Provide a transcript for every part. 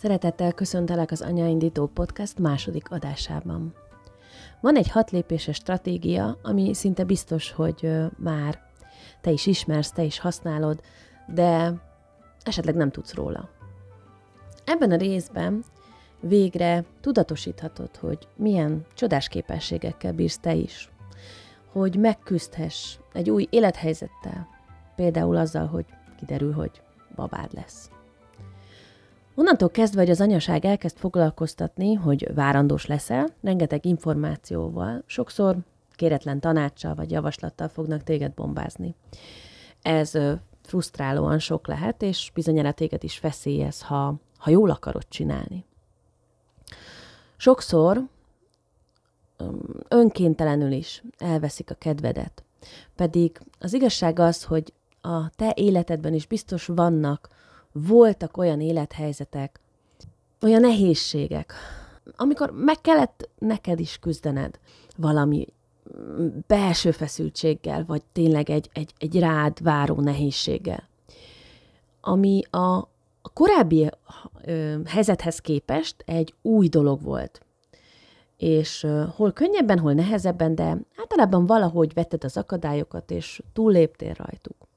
Szeretettel köszöntelek az Anyaindító Podcast második adásában. Van egy hat lépéses stratégia, ami szinte biztos, hogy már te is ismersz, te is használod, de esetleg nem tudsz róla. Ebben a részben végre tudatosíthatod, hogy milyen csodás képességekkel bírsz te is, hogy megküzdhess egy új élethelyzettel, például azzal, hogy kiderül, hogy babád lesz. Onnantól kezdve, hogy az anyaság elkezd foglalkoztatni, hogy várandós leszel, rengeteg információval, sokszor kéretlen tanácssal vagy javaslattal fognak téged bombázni. Ez frusztrálóan sok lehet, és bizonyára téged is feszélyez, ha, ha jól akarod csinálni. Sokszor önkéntelenül is elveszik a kedvedet. Pedig az igazság az, hogy a te életedben is biztos vannak voltak olyan élethelyzetek, olyan nehézségek, amikor meg kellett neked is küzdened valami belső feszültséggel, vagy tényleg egy, egy, egy rád váró nehézséggel, ami a, a korábbi ö, helyzethez képest egy új dolog volt. És ö, hol könnyebben, hol nehezebben, de általában valahogy vetted az akadályokat, és túlléptél rajtuk.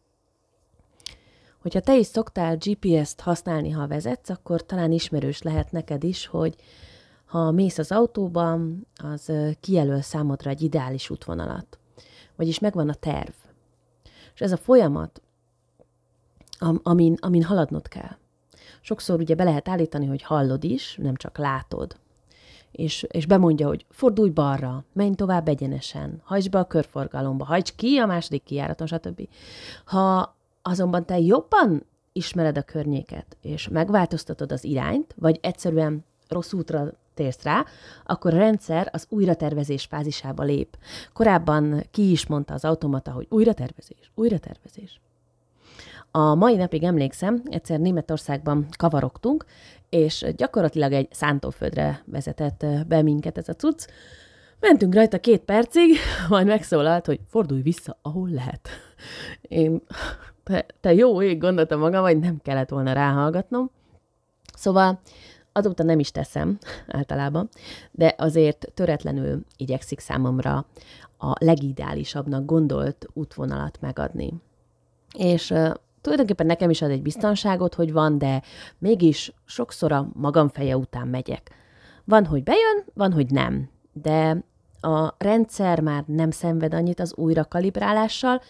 Hogyha te is szoktál GPS-t használni, ha vezetsz, akkor talán ismerős lehet neked is, hogy ha mész az autóban, az kijelöl számodra egy ideális útvonalat. Vagyis megvan a terv. És ez a folyamat, amin, amin haladnod kell. Sokszor ugye be lehet állítani, hogy hallod is, nem csak látod. És, és bemondja, hogy fordulj balra, menj tovább egyenesen, hajtsd be a körforgalomba, hajtsd ki a második kijáraton, stb. Ha azonban te jobban ismered a környéket, és megváltoztatod az irányt, vagy egyszerűen rossz útra térsz rá, akkor a rendszer az újratervezés fázisába lép. Korábban ki is mondta az automata, hogy újratervezés, újratervezés. A mai napig emlékszem, egyszer Németországban kavarogtunk, és gyakorlatilag egy szántóföldre vezetett be minket ez a cucc. Mentünk rajta két percig, majd megszólalt, hogy fordulj vissza, ahol lehet. Én te, te jó ég, gondoltam magam, hogy nem kellett volna ráhallgatnom. Szóval azóta nem is teszem általában, de azért töretlenül igyekszik számomra a legideálisabbnak gondolt útvonalat megadni. És tulajdonképpen nekem is ad egy biztonságot, hogy van, de mégis sokszor a magam feje után megyek. Van, hogy bejön, van, hogy nem, de a rendszer már nem szenved annyit az újra kalibrálással,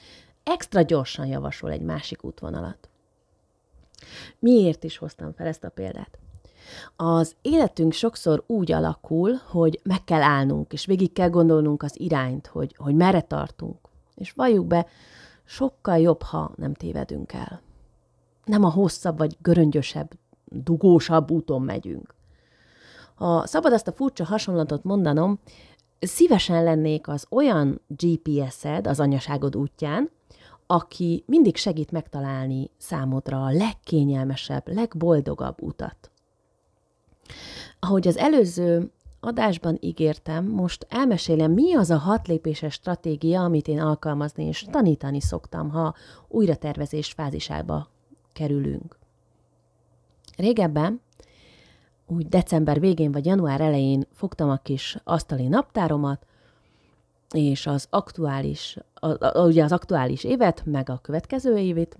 extra gyorsan javasol egy másik útvonalat. Miért is hoztam fel ezt a példát? Az életünk sokszor úgy alakul, hogy meg kell állnunk, és végig kell gondolnunk az irányt, hogy, hogy merre tartunk. És valljuk be, sokkal jobb, ha nem tévedünk el. Nem a hosszabb vagy göröngyösebb, dugósabb úton megyünk. Ha szabad azt a furcsa hasonlatot mondanom, szívesen lennék az olyan GPS-ed az anyaságod útján, aki mindig segít megtalálni számodra a legkényelmesebb, legboldogabb utat. Ahogy az előző adásban ígértem, most elmesélem, mi az a hat lépéses stratégia, amit én alkalmazni és tanítani szoktam, ha újra tervezés fázisába kerülünk. Régebben, úgy december végén vagy január elején fogtam a kis asztali naptáromat, és az aktuális, a, a, ugye az aktuális évet, meg a következő évét,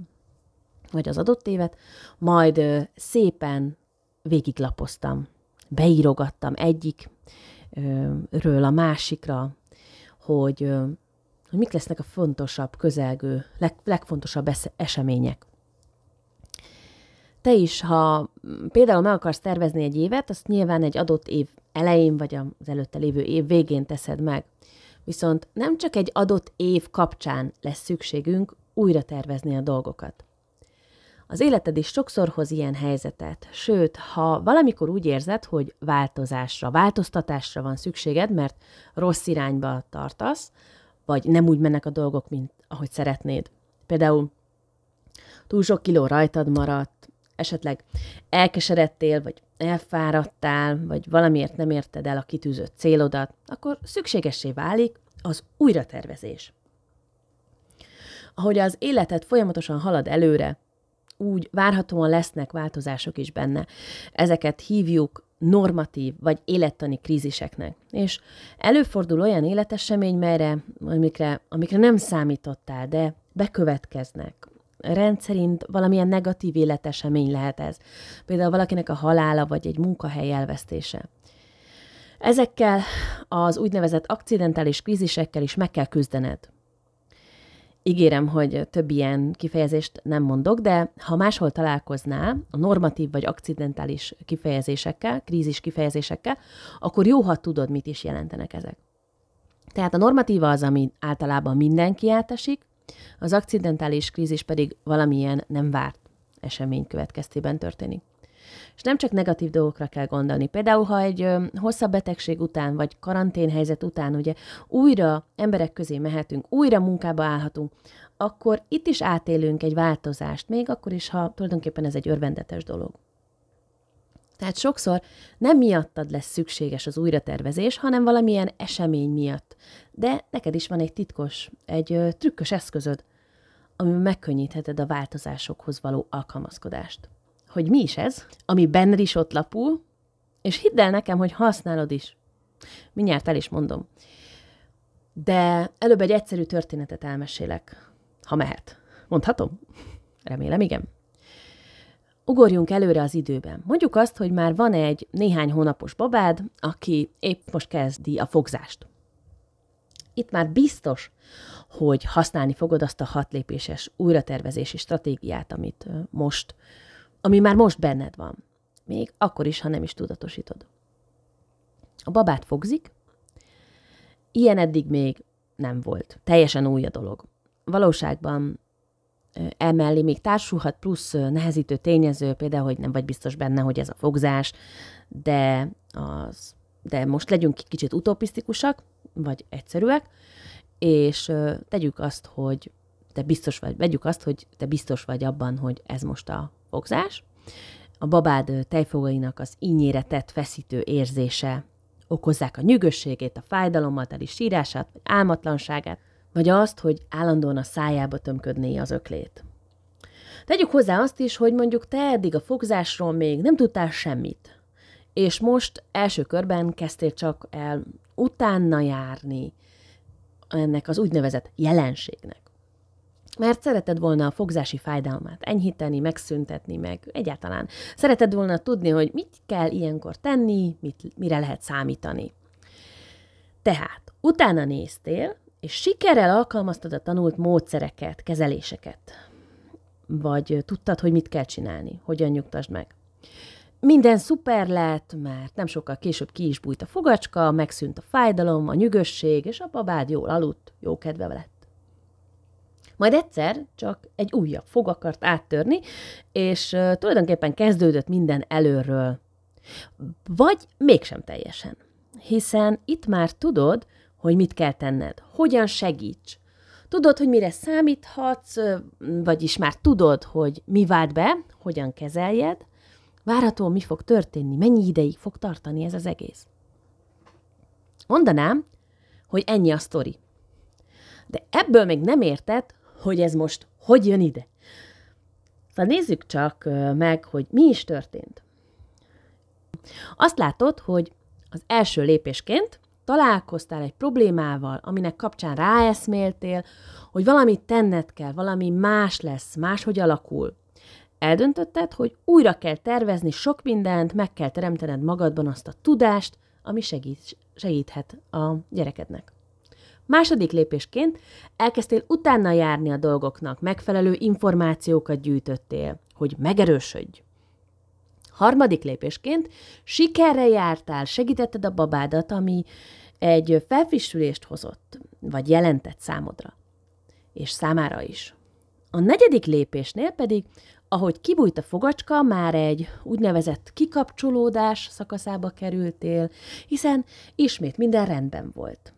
vagy az adott évet, majd ö, szépen végiglapoztam, beírogattam egyikről a másikra, hogy, ö, hogy mik lesznek a fontosabb, közelgő, leg, legfontosabb események. Te is, ha például meg akarsz tervezni egy évet, azt nyilván egy adott év elején, vagy az előtte lévő év végén teszed meg. Viszont nem csak egy adott év kapcsán lesz szükségünk újra tervezni a dolgokat. Az életed is sokszor hoz ilyen helyzetet, sőt, ha valamikor úgy érzed, hogy változásra, változtatásra van szükséged, mert rossz irányba tartasz, vagy nem úgy mennek a dolgok, mint ahogy szeretnéd. Például túl sok kiló rajtad maradt, esetleg elkeseredtél, vagy elfáradtál, vagy valamiért nem érted el a kitűzött célodat, akkor szükségessé válik az újratervezés. Ahogy az életed folyamatosan halad előre, úgy várhatóan lesznek változások is benne. Ezeket hívjuk normatív vagy élettani kríziseknek. És előfordul olyan életesemény, melyre, amikre, amikre nem számítottál, de bekövetkeznek. Rendszerint valamilyen negatív életesemény lehet ez. Például valakinek a halála, vagy egy munkahely elvesztése. Ezekkel az úgynevezett akcidentális krízisekkel is meg kell küzdened. Ígérem, hogy több ilyen kifejezést nem mondok, de ha máshol találkoznál a normatív vagy akcidentális kifejezésekkel, krízis kifejezésekkel, akkor jó, ha tudod, mit is jelentenek ezek. Tehát a normatíva az, ami általában mindenki átesik, az akcidentális krízis pedig valamilyen nem várt esemény következtében történik. És nem csak negatív dolgokra kell gondolni. Például, ha egy ö, hosszabb betegség után, vagy karanténhelyzet után, ugye újra emberek közé mehetünk, újra munkába állhatunk, akkor itt is átélünk egy változást, még akkor is, ha tulajdonképpen ez egy örvendetes dolog. Tehát sokszor nem miattad lesz szükséges az újratervezés, hanem valamilyen esemény miatt. De neked is van egy titkos, egy ö, trükkös eszközöd, amivel megkönnyítheted a változásokhoz való alkalmazkodást hogy mi is ez, ami benned is ott lapul, és hidd el nekem, hogy használod is. Mindjárt el is mondom. De előbb egy egyszerű történetet elmesélek, ha mehet. Mondhatom? Remélem, igen. Ugorjunk előre az időben. Mondjuk azt, hogy már van egy néhány hónapos babád, aki épp most kezdi a fogzást. Itt már biztos, hogy használni fogod azt a hatlépéses újratervezési stratégiát, amit most ami már most benned van. Még akkor is, ha nem is tudatosítod. A babát fogzik, ilyen eddig még nem volt. Teljesen új a dolog. Valóságban emellé még társulhat plusz nehezítő tényező, például, hogy nem vagy biztos benne, hogy ez a fogzás, de, az, de most legyünk kicsit utopisztikusak, vagy egyszerűek, és tegyük azt, hogy te biztos vagy, vegyük azt, hogy te biztos vagy abban, hogy ez most a fogzás, a babád tejfogainak az ínyére tett feszítő érzése okozzák a nyűgösségét, a fájdalommal teli sírását, vagy álmatlanságát, vagy azt, hogy állandóan a szájába tömködné az öklét. Tegyük hozzá azt is, hogy mondjuk te eddig a fogzásról még nem tudtál semmit, és most első körben kezdtél csak el utána járni ennek az úgynevezett jelenségnek mert szereted volna a fogzási fájdalmát enyhíteni, megszüntetni, meg egyáltalán szereted volna tudni, hogy mit kell ilyenkor tenni, mit, mire lehet számítani. Tehát utána néztél, és sikerrel alkalmaztad a tanult módszereket, kezeléseket. Vagy tudtad, hogy mit kell csinálni, hogyan nyugtasd meg. Minden szuper lett, mert nem sokkal később ki is bújt a fogacska, megszűnt a fájdalom, a nyügösség, és a babád jól aludt, jó kedve lett. Majd egyszer csak egy újabb fog akart áttörni, és tulajdonképpen kezdődött minden előről. Vagy mégsem teljesen. Hiszen itt már tudod, hogy mit kell tenned, hogyan segíts. Tudod, hogy mire számíthatsz, vagyis már tudod, hogy mi vált be, hogyan kezeljed, várhatóan mi fog történni, mennyi ideig fog tartani ez az egész. Mondanám, hogy ennyi a sztori. De ebből még nem érted, hogy ez most hogy jön ide. Szóval nézzük csak meg, hogy mi is történt. Azt látod, hogy az első lépésként találkoztál egy problémával, aminek kapcsán ráeszméltél, hogy valamit tenned kell, valami más lesz, máshogy alakul. Eldöntötted, hogy újra kell tervezni sok mindent, meg kell teremtened magadban azt a tudást, ami segít, segíthet a gyerekednek. Második lépésként elkezdtél utána járni a dolgoknak, megfelelő információkat gyűjtöttél, hogy megerősödj. Harmadik lépésként sikerre jártál, segítetted a babádat, ami egy felfrissülést hozott, vagy jelentett számodra, és számára is. A negyedik lépésnél pedig, ahogy kibújt a fogacska, már egy úgynevezett kikapcsolódás szakaszába kerültél, hiszen ismét minden rendben volt.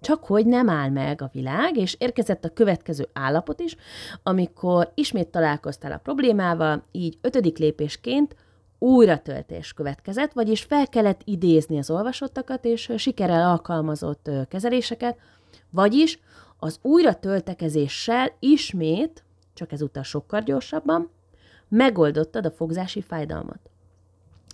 Csak hogy nem áll meg a világ, és érkezett a következő állapot is, amikor ismét találkoztál a problémával, így ötödik lépésként újra töltés következett, vagyis fel kellett idézni az olvasottakat és sikerrel alkalmazott kezeléseket, vagyis az újra töltekezéssel ismét, csak ezúttal sokkal gyorsabban, megoldottad a fogzási fájdalmat.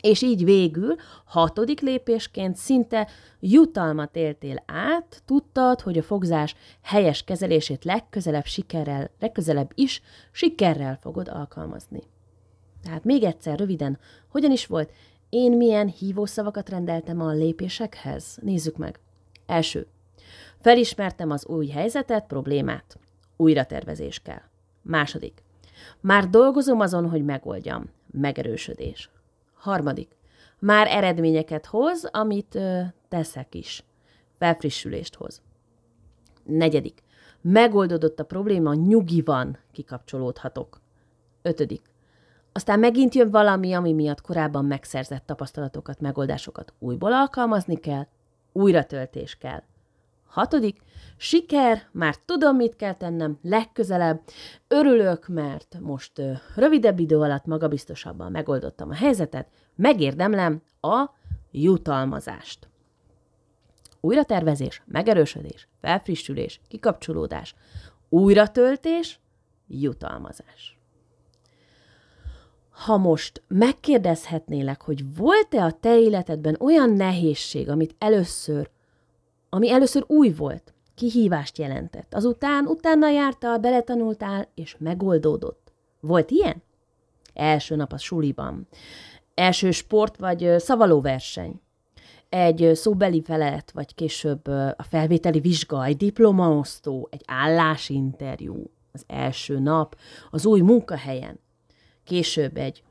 És így végül, hatodik lépésként szinte jutalmat éltél át, tudtad, hogy a fogzás helyes kezelését legközelebb sikerrel, legközelebb is sikerrel fogod alkalmazni. Tehát még egyszer, röviden, hogyan is volt? Én milyen hívószavakat rendeltem a lépésekhez? Nézzük meg. Első. Felismertem az új helyzetet, problémát. Újra tervezés kell. Második. Már dolgozom azon, hogy megoldjam. Megerősödés. Harmadik. Már eredményeket hoz, amit ö, teszek is. Felfrissülést hoz. Negyedik. Megoldódott a probléma, nyugi van, kikapcsolódhatok. Ötödik. Aztán megint jön valami, ami miatt korábban megszerzett tapasztalatokat, megoldásokat újból alkalmazni kell, újra töltés kell. Hatodik, siker, már tudom, mit kell tennem, legközelebb. Örülök, mert most ö, rövidebb idő alatt magabiztosabban megoldottam a helyzetet, megérdemlem a jutalmazást. Újratervezés, megerősödés, felfrissülés, kikapcsolódás, újratöltés, jutalmazás. Ha most megkérdezhetnélek, hogy volt-e a te életedben olyan nehézség, amit először ami először új volt, kihívást jelentett. Azután utána jártál, beletanultál, és megoldódott. Volt ilyen? Első nap a suliban. Első sport vagy szavalóverseny. Egy szóbeli felelet, vagy később a felvételi vizsga, egy diplomaosztó, egy állásinterjú, az első nap, az új munkahelyen. Később egy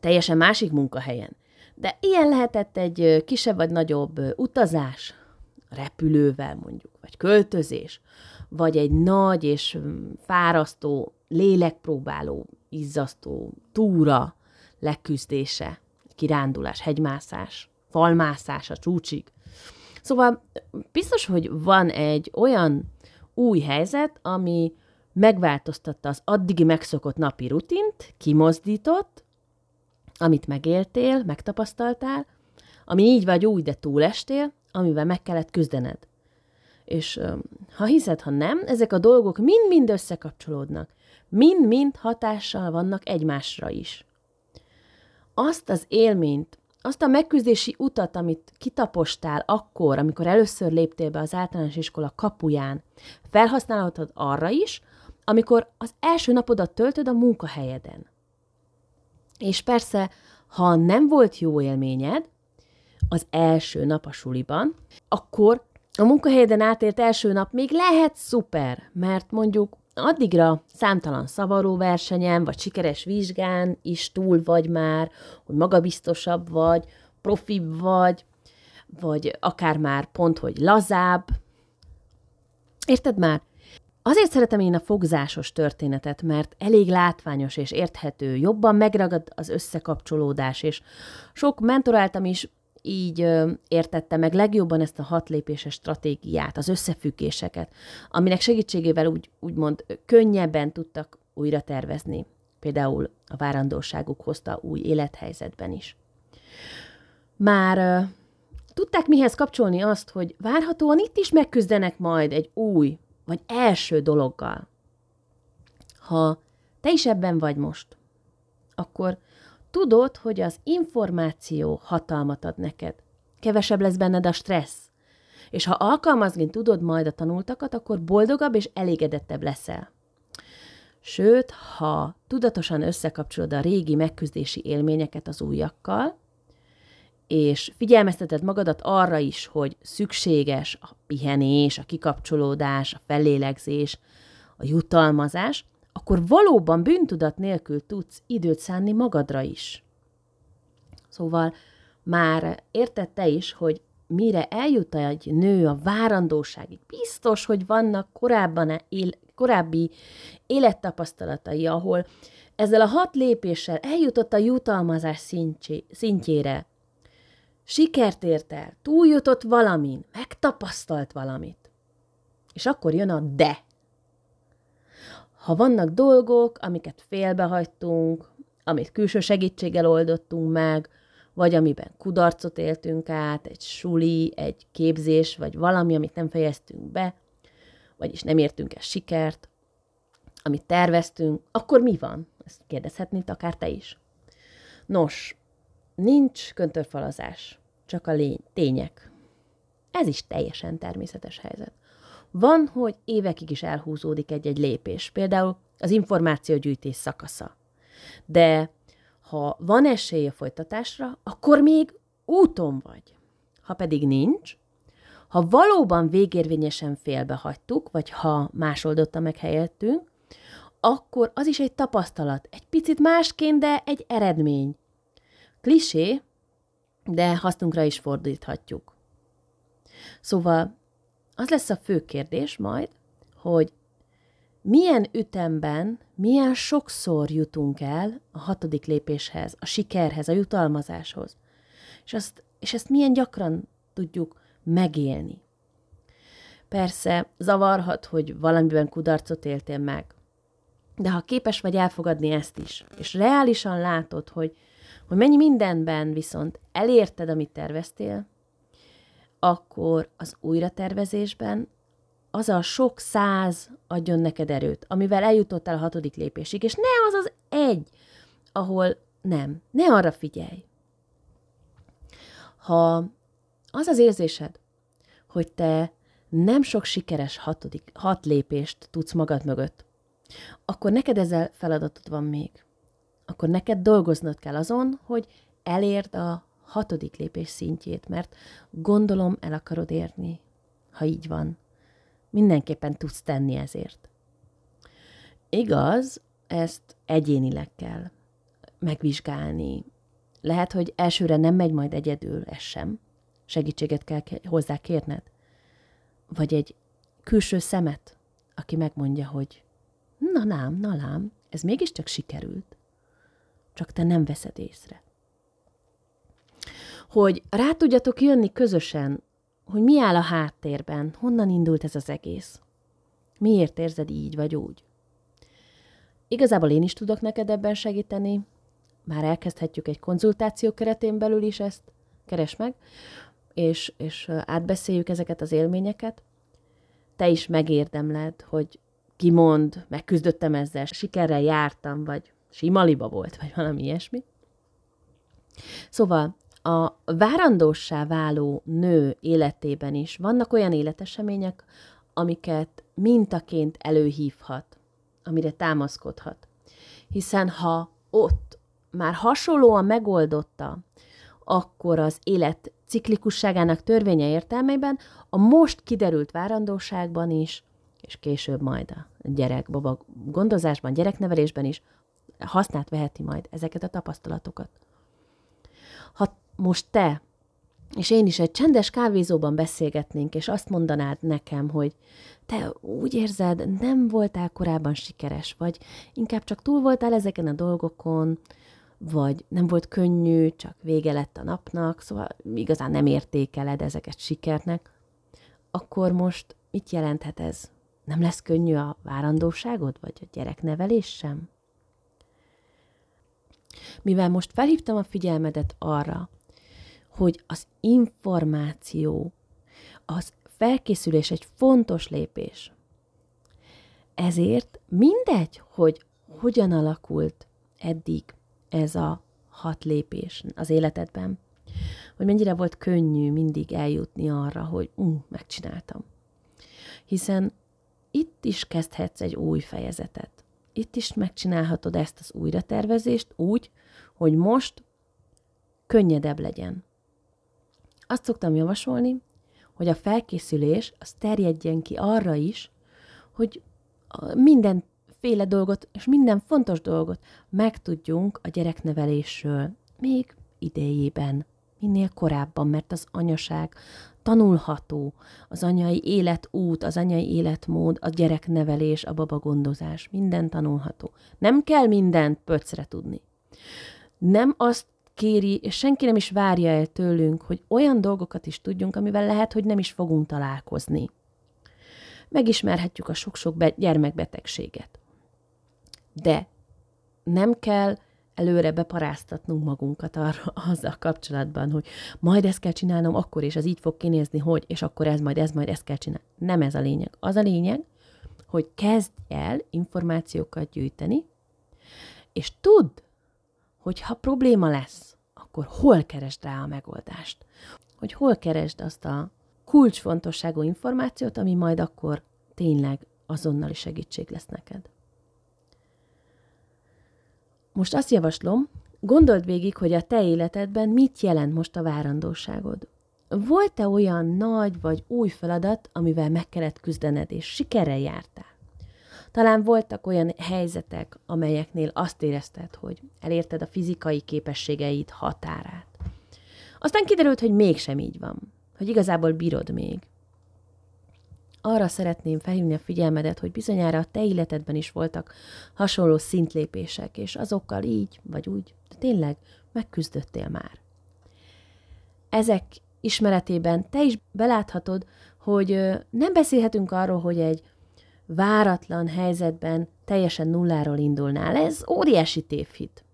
teljesen másik munkahelyen. De ilyen lehetett egy kisebb vagy nagyobb utazás, repülővel mondjuk, vagy költözés, vagy egy nagy és fárasztó, lélekpróbáló, izzasztó túra leküzdése, kirándulás, hegymászás, falmászás a csúcsig. Szóval biztos, hogy van egy olyan új helyzet, ami megváltoztatta az addigi megszokott napi rutint, kimozdított, amit megéltél, megtapasztaltál, ami így vagy úgy, de túlestél, amivel meg kellett küzdened. És ha hiszed, ha nem, ezek a dolgok mind-mind összekapcsolódnak. Mind-mind hatással vannak egymásra is. Azt az élményt, azt a megküzdési utat, amit kitapostál akkor, amikor először léptél be az általános iskola kapuján, felhasználhatod arra is, amikor az első napodat töltöd a munkahelyeden. És persze, ha nem volt jó élményed, az első nap a suliban, akkor a munkahelyeden átért első nap még lehet szuper, mert mondjuk addigra számtalan szavaró versenyen, vagy sikeres vizsgán is túl vagy már, hogy magabiztosabb vagy, profibb vagy, vagy akár már pont, hogy lazább. Érted már? Azért szeretem én a fogzásos történetet, mert elég látványos és érthető, jobban megragad az összekapcsolódás, és sok mentoráltam is így ö, értette meg legjobban ezt a hat lépéses stratégiát, az összefüggéseket, aminek segítségével úgy, úgymond könnyebben tudtak újra tervezni. Például a várandóságuk hozta új élethelyzetben is. Már ö, tudták mihez kapcsolni azt, hogy várhatóan itt is megküzdenek majd egy új vagy első dologgal. Ha te is ebben vagy most, akkor Tudod, hogy az információ hatalmat ad neked. Kevesebb lesz benned a stressz. És ha alkalmazni tudod majd a tanultakat, akkor boldogabb és elégedettebb leszel. Sőt, ha tudatosan összekapcsolod a régi megküzdési élményeket az újakkal, és figyelmezteted magadat arra is, hogy szükséges a pihenés, a kikapcsolódás, a fellélegzés, a jutalmazás, akkor valóban bűntudat nélkül tudsz időt szánni magadra is. Szóval már értette is, hogy mire eljut egy nő a várandóságig, biztos, hogy vannak korábban él, korábbi élettapasztalatai, ahol ezzel a hat lépéssel eljutott a jutalmazás szintjé, szintjére. Sikert ért el, túljutott valamin, megtapasztalt valamit. És akkor jön a de. Ha vannak dolgok, amiket félbehagytunk, amit külső segítséggel oldottunk meg, vagy amiben kudarcot éltünk át, egy suli, egy képzés, vagy valami, amit nem fejeztünk be, vagyis nem értünk el sikert, amit terveztünk, akkor mi van ezt kérdezhetnéd akár te is. Nos, nincs köntörfalazás, csak a lény, tények. Ez is teljesen természetes helyzet. Van, hogy évekig is elhúzódik egy-egy lépés, például az információgyűjtés szakasza. De ha van esély a folytatásra, akkor még úton vagy. Ha pedig nincs, ha valóban végérvényesen félbehagytuk, vagy ha más oldotta meg helyettünk, akkor az is egy tapasztalat. Egy picit másként, de egy eredmény. Klisé, de hasznunkra is fordíthatjuk. Szóval az lesz a fő kérdés majd, hogy milyen ütemben, milyen sokszor jutunk el a hatodik lépéshez, a sikerhez, a jutalmazáshoz. És, azt, és ezt milyen gyakran tudjuk megélni. Persze zavarhat, hogy valamiben kudarcot éltél meg, de ha képes vagy elfogadni ezt is, és reálisan látod, hogy, hogy mennyi mindenben viszont elérted, amit terveztél, akkor az újratervezésben az a sok száz adjon neked erőt, amivel eljutottál a hatodik lépésig, és ne az az egy, ahol nem. Ne arra figyelj. Ha az az érzésed, hogy te nem sok sikeres hatodik, hat lépést tudsz magad mögött, akkor neked ezzel feladatod van még. Akkor neked dolgoznod kell azon, hogy elérd a hatodik lépés szintjét, mert gondolom el akarod érni, ha így van. Mindenképpen tudsz tenni ezért. Igaz, ezt egyénileg kell megvizsgálni. Lehet, hogy elsőre nem megy majd egyedül, ez sem. Segítséget kell hozzá kérned. Vagy egy külső szemet, aki megmondja, hogy na lám, na lám, ez mégiscsak sikerült. Csak te nem veszed észre hogy rá tudjatok jönni közösen, hogy mi áll a háttérben, honnan indult ez az egész. Miért érzed így vagy úgy? Igazából én is tudok neked ebben segíteni, már elkezdhetjük egy konzultáció keretén belül is ezt, keres meg, és, és átbeszéljük ezeket az élményeket. Te is megérdemled, hogy kimond, megküzdöttem ezzel, sikerrel jártam, vagy simaliba volt, vagy valami ilyesmi. Szóval a várandósá váló nő életében is vannak olyan életesemények, amiket mintaként előhívhat, amire támaszkodhat. Hiszen ha ott már hasonlóan megoldotta, akkor az élet ciklikusságának törvénye értelmében a most kiderült várandóságban is, és később majd a gyerek, baba gondozásban, gyereknevelésben is használt veheti majd ezeket a tapasztalatokat. Ha most te és én is egy csendes kávézóban beszélgetnénk, és azt mondanád nekem, hogy te úgy érzed, nem voltál korábban sikeres, vagy inkább csak túl voltál ezeken a dolgokon, vagy nem volt könnyű, csak vége lett a napnak, szóval igazán nem értékeled ezeket sikernek, akkor most mit jelenthet ez? Nem lesz könnyű a várandóságod, vagy a gyereknevelés sem? Mivel most felhívtam a figyelmedet arra, hogy az információ, az felkészülés egy fontos lépés. Ezért mindegy, hogy hogyan alakult eddig ez a hat lépés az életedben, hogy mennyire volt könnyű mindig eljutni arra, hogy uh, megcsináltam. Hiszen itt is kezdhetsz egy új fejezetet. Itt is megcsinálhatod ezt az újratervezést úgy, hogy most könnyedebb legyen. Azt szoktam javasolni, hogy a felkészülés az terjedjen ki arra is, hogy mindenféle dolgot és minden fontos dolgot megtudjunk a gyereknevelésről, még idejében, minél korábban, mert az anyaság tanulható, az anyai életút, az anyai életmód, a gyereknevelés, a babagondozás, minden tanulható. Nem kell mindent pöcre tudni. Nem azt kéri, és senki nem is várja el tőlünk, hogy olyan dolgokat is tudjunk, amivel lehet, hogy nem is fogunk találkozni. Megismerhetjük a sok-sok gyermekbetegséget. De nem kell előre beparáztatnunk magunkat arra, azzal kapcsolatban, hogy majd ezt kell csinálnom akkor, és az így fog kinézni, hogy, és akkor ez majd, ez majd, ezt kell csinálni. Nem ez a lényeg. Az a lényeg, hogy kezdj el információkat gyűjteni, És tudd, hogy ha probléma lesz, akkor hol keresd rá a megoldást. Hogy hol keresd azt a kulcsfontosságú információt, ami majd akkor tényleg azonnali segítség lesz neked. Most azt javaslom, gondold végig, hogy a te életedben mit jelent most a várandóságod. Volt-e olyan nagy vagy új feladat, amivel meg kellett küzdened, és sikerrel jártál? Talán voltak olyan helyzetek, amelyeknél azt érezted, hogy elérted a fizikai képességeid határát. Aztán kiderült, hogy mégsem így van, hogy igazából bírod még. Arra szeretném felhívni a figyelmedet, hogy bizonyára a te életedben is voltak hasonló szintlépések, és azokkal így vagy úgy, de tényleg megküzdöttél már. Ezek ismeretében te is beláthatod, hogy nem beszélhetünk arról, hogy egy váratlan helyzetben teljesen nulláról indulnál. Ez óriási tévhit.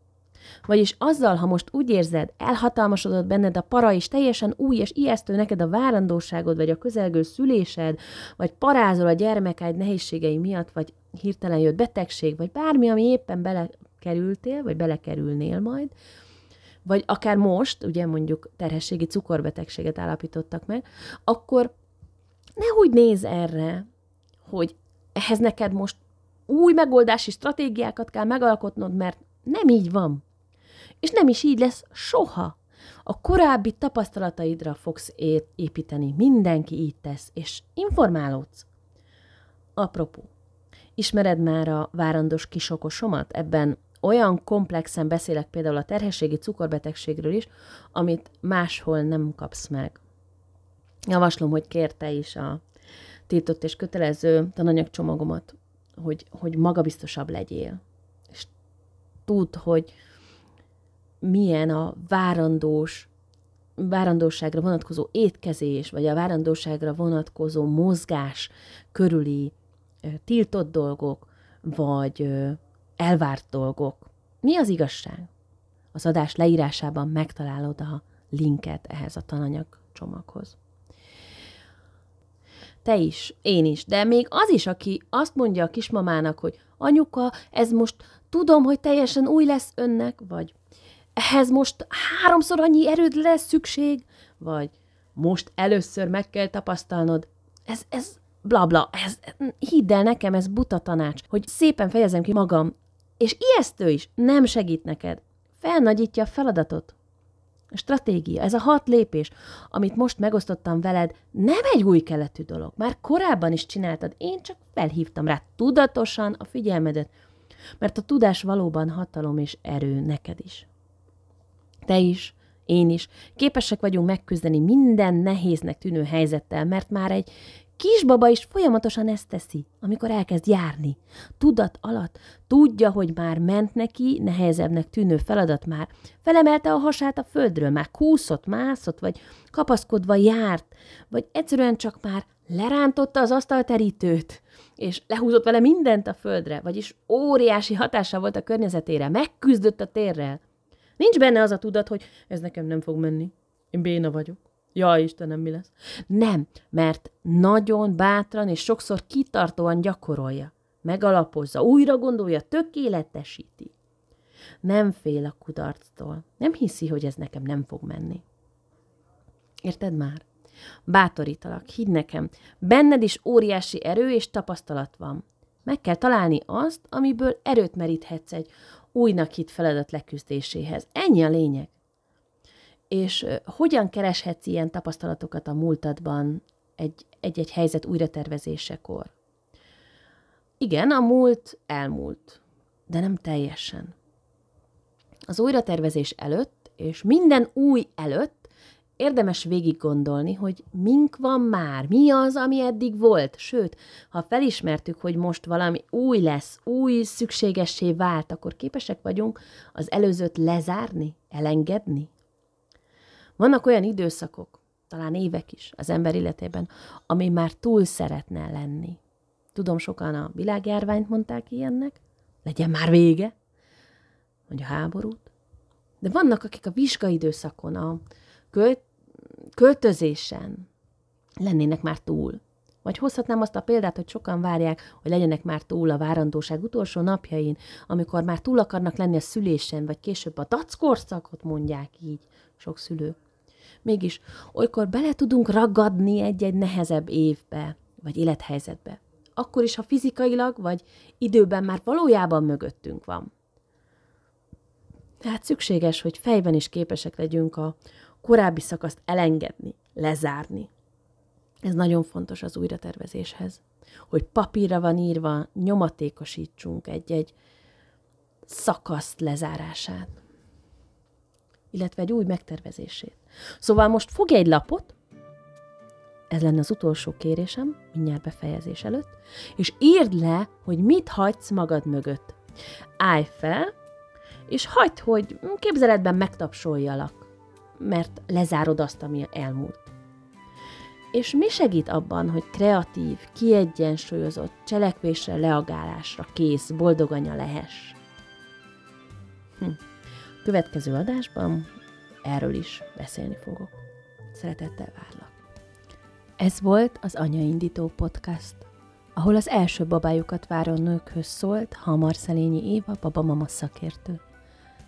Vagyis azzal, ha most úgy érzed, elhatalmasodott benned a para, és teljesen új és ijesztő neked a várandóságod, vagy a közelgő szülésed, vagy parázol a gyermekáid nehézségei miatt, vagy hirtelen jött betegség, vagy bármi, ami éppen belekerültél, vagy belekerülnél majd, vagy akár most, ugye mondjuk terhességi cukorbetegséget állapítottak meg, akkor ne úgy néz erre, hogy ehhez neked most új megoldási stratégiákat kell megalkotnod, mert nem így van. És nem is így lesz soha. A korábbi tapasztalataidra fogsz építeni. Mindenki így tesz, és informálódsz. Apropó, ismered már a várandos kisokosomat? Ebben olyan komplexen beszélek például a terhességi cukorbetegségről is, amit máshol nem kapsz meg. Javaslom, hogy kérte is a tiltott és kötelező tananyagcsomagomat, hogy, hogy magabiztosabb legyél. És tudd, hogy milyen a várandós, várandóságra vonatkozó étkezés, vagy a várandóságra vonatkozó mozgás körüli tiltott dolgok, vagy elvárt dolgok. Mi az igazság? Az adás leírásában megtalálod a linket ehhez a tananyag csomaghoz. Te is, én is, de még az is, aki azt mondja a kismamának, hogy anyuka, ez most tudom, hogy teljesen új lesz önnek, vagy ehhez most háromszor annyi erőd lesz szükség, vagy most először meg kell tapasztalnod. Ez, ez bla bla, ez, hidd el nekem, ez buta tanács, hogy szépen fejezem ki magam, és ijesztő is, nem segít neked. Felnagyítja a feladatot. A stratégia, ez a hat lépés, amit most megosztottam veled, nem egy új keletű dolog. Már korábban is csináltad, én csak felhívtam rá tudatosan a figyelmedet, mert a tudás valóban hatalom és erő neked is. Te is, én is képesek vagyunk megküzdeni minden nehéznek tűnő helyzettel, mert már egy kisbaba is folyamatosan ezt teszi, amikor elkezd járni. Tudat alatt tudja, hogy már ment neki, nehezebbnek tűnő feladat már. Felemelte a hasát a földről, már kúszott, mászott, vagy kapaszkodva járt, vagy egyszerűen csak már lerántotta az asztalterítőt, és lehúzott vele mindent a földre, vagyis óriási hatása volt a környezetére, megküzdött a térrel. Nincs benne az a tudat, hogy ez nekem nem fog menni. Én béna vagyok. Ja, Istenem, mi lesz? Nem, mert nagyon bátran és sokszor kitartóan gyakorolja. Megalapozza, újra gondolja, tökéletesíti. Nem fél a kudarctól. Nem hiszi, hogy ez nekem nem fog menni. Érted már? Bátorítalak, hidd nekem, benned is óriási erő és tapasztalat van. Meg kell találni azt, amiből erőt meríthetsz egy újnak hit feladat leküzdéséhez. Ennyi a lényeg. És hogyan kereshetsz ilyen tapasztalatokat a múltadban egy-egy helyzet újratervezésekor? Igen, a múlt elmúlt, de nem teljesen. Az újratervezés előtt, és minden új előtt érdemes végig gondolni, hogy mink van már, mi az, ami eddig volt. Sőt, ha felismertük, hogy most valami új lesz, új szükségessé vált, akkor képesek vagyunk az előzőt lezárni, elengedni. Vannak olyan időszakok, talán évek is az ember életében, ami már túl szeretne lenni. Tudom, sokan a világjárványt mondták ilyennek, legyen már vége, vagy a háborút. De vannak, akik a vizsgaidőszakon, a költ, költözésen lennének már túl. Vagy hozhatnám azt a példát, hogy sokan várják, hogy legyenek már túl a várandóság utolsó napjain, amikor már túl akarnak lenni a szülésen, vagy később a tackorszakot mondják így sok szülő. Mégis olykor bele tudunk ragadni egy-egy nehezebb évbe, vagy élethelyzetbe. Akkor is, ha fizikailag, vagy időben már valójában mögöttünk van. Tehát szükséges, hogy fejben is képesek legyünk a korábbi szakaszt elengedni, lezárni. Ez nagyon fontos az újratervezéshez. Hogy papírra van írva, nyomatékosítsunk egy-egy szakaszt lezárását, illetve egy új megtervezését. Szóval most fogj egy lapot, ez lenne az utolsó kérésem, mindjárt befejezés előtt, és írd le, hogy mit hagysz magad mögött. Állj fel, és hagyd, hogy képzeletben megtapsoljalak, mert lezárod azt, ami elmúlt. És mi segít abban, hogy kreatív, kiegyensúlyozott, cselekvésre, leagálásra kész, boldog anya lehess? Hm. Következő adásban erről is beszélni fogok. Szeretettel várlak. Ez volt az Anyaindító Podcast, ahol az első babájukat váró nőkhöz szólt Hamar Szelényi Éva babamama szakértő.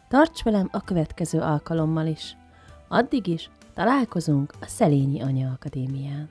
Tarts velem a következő alkalommal is. Addig is találkozunk a Szelényi Anya Akadémián.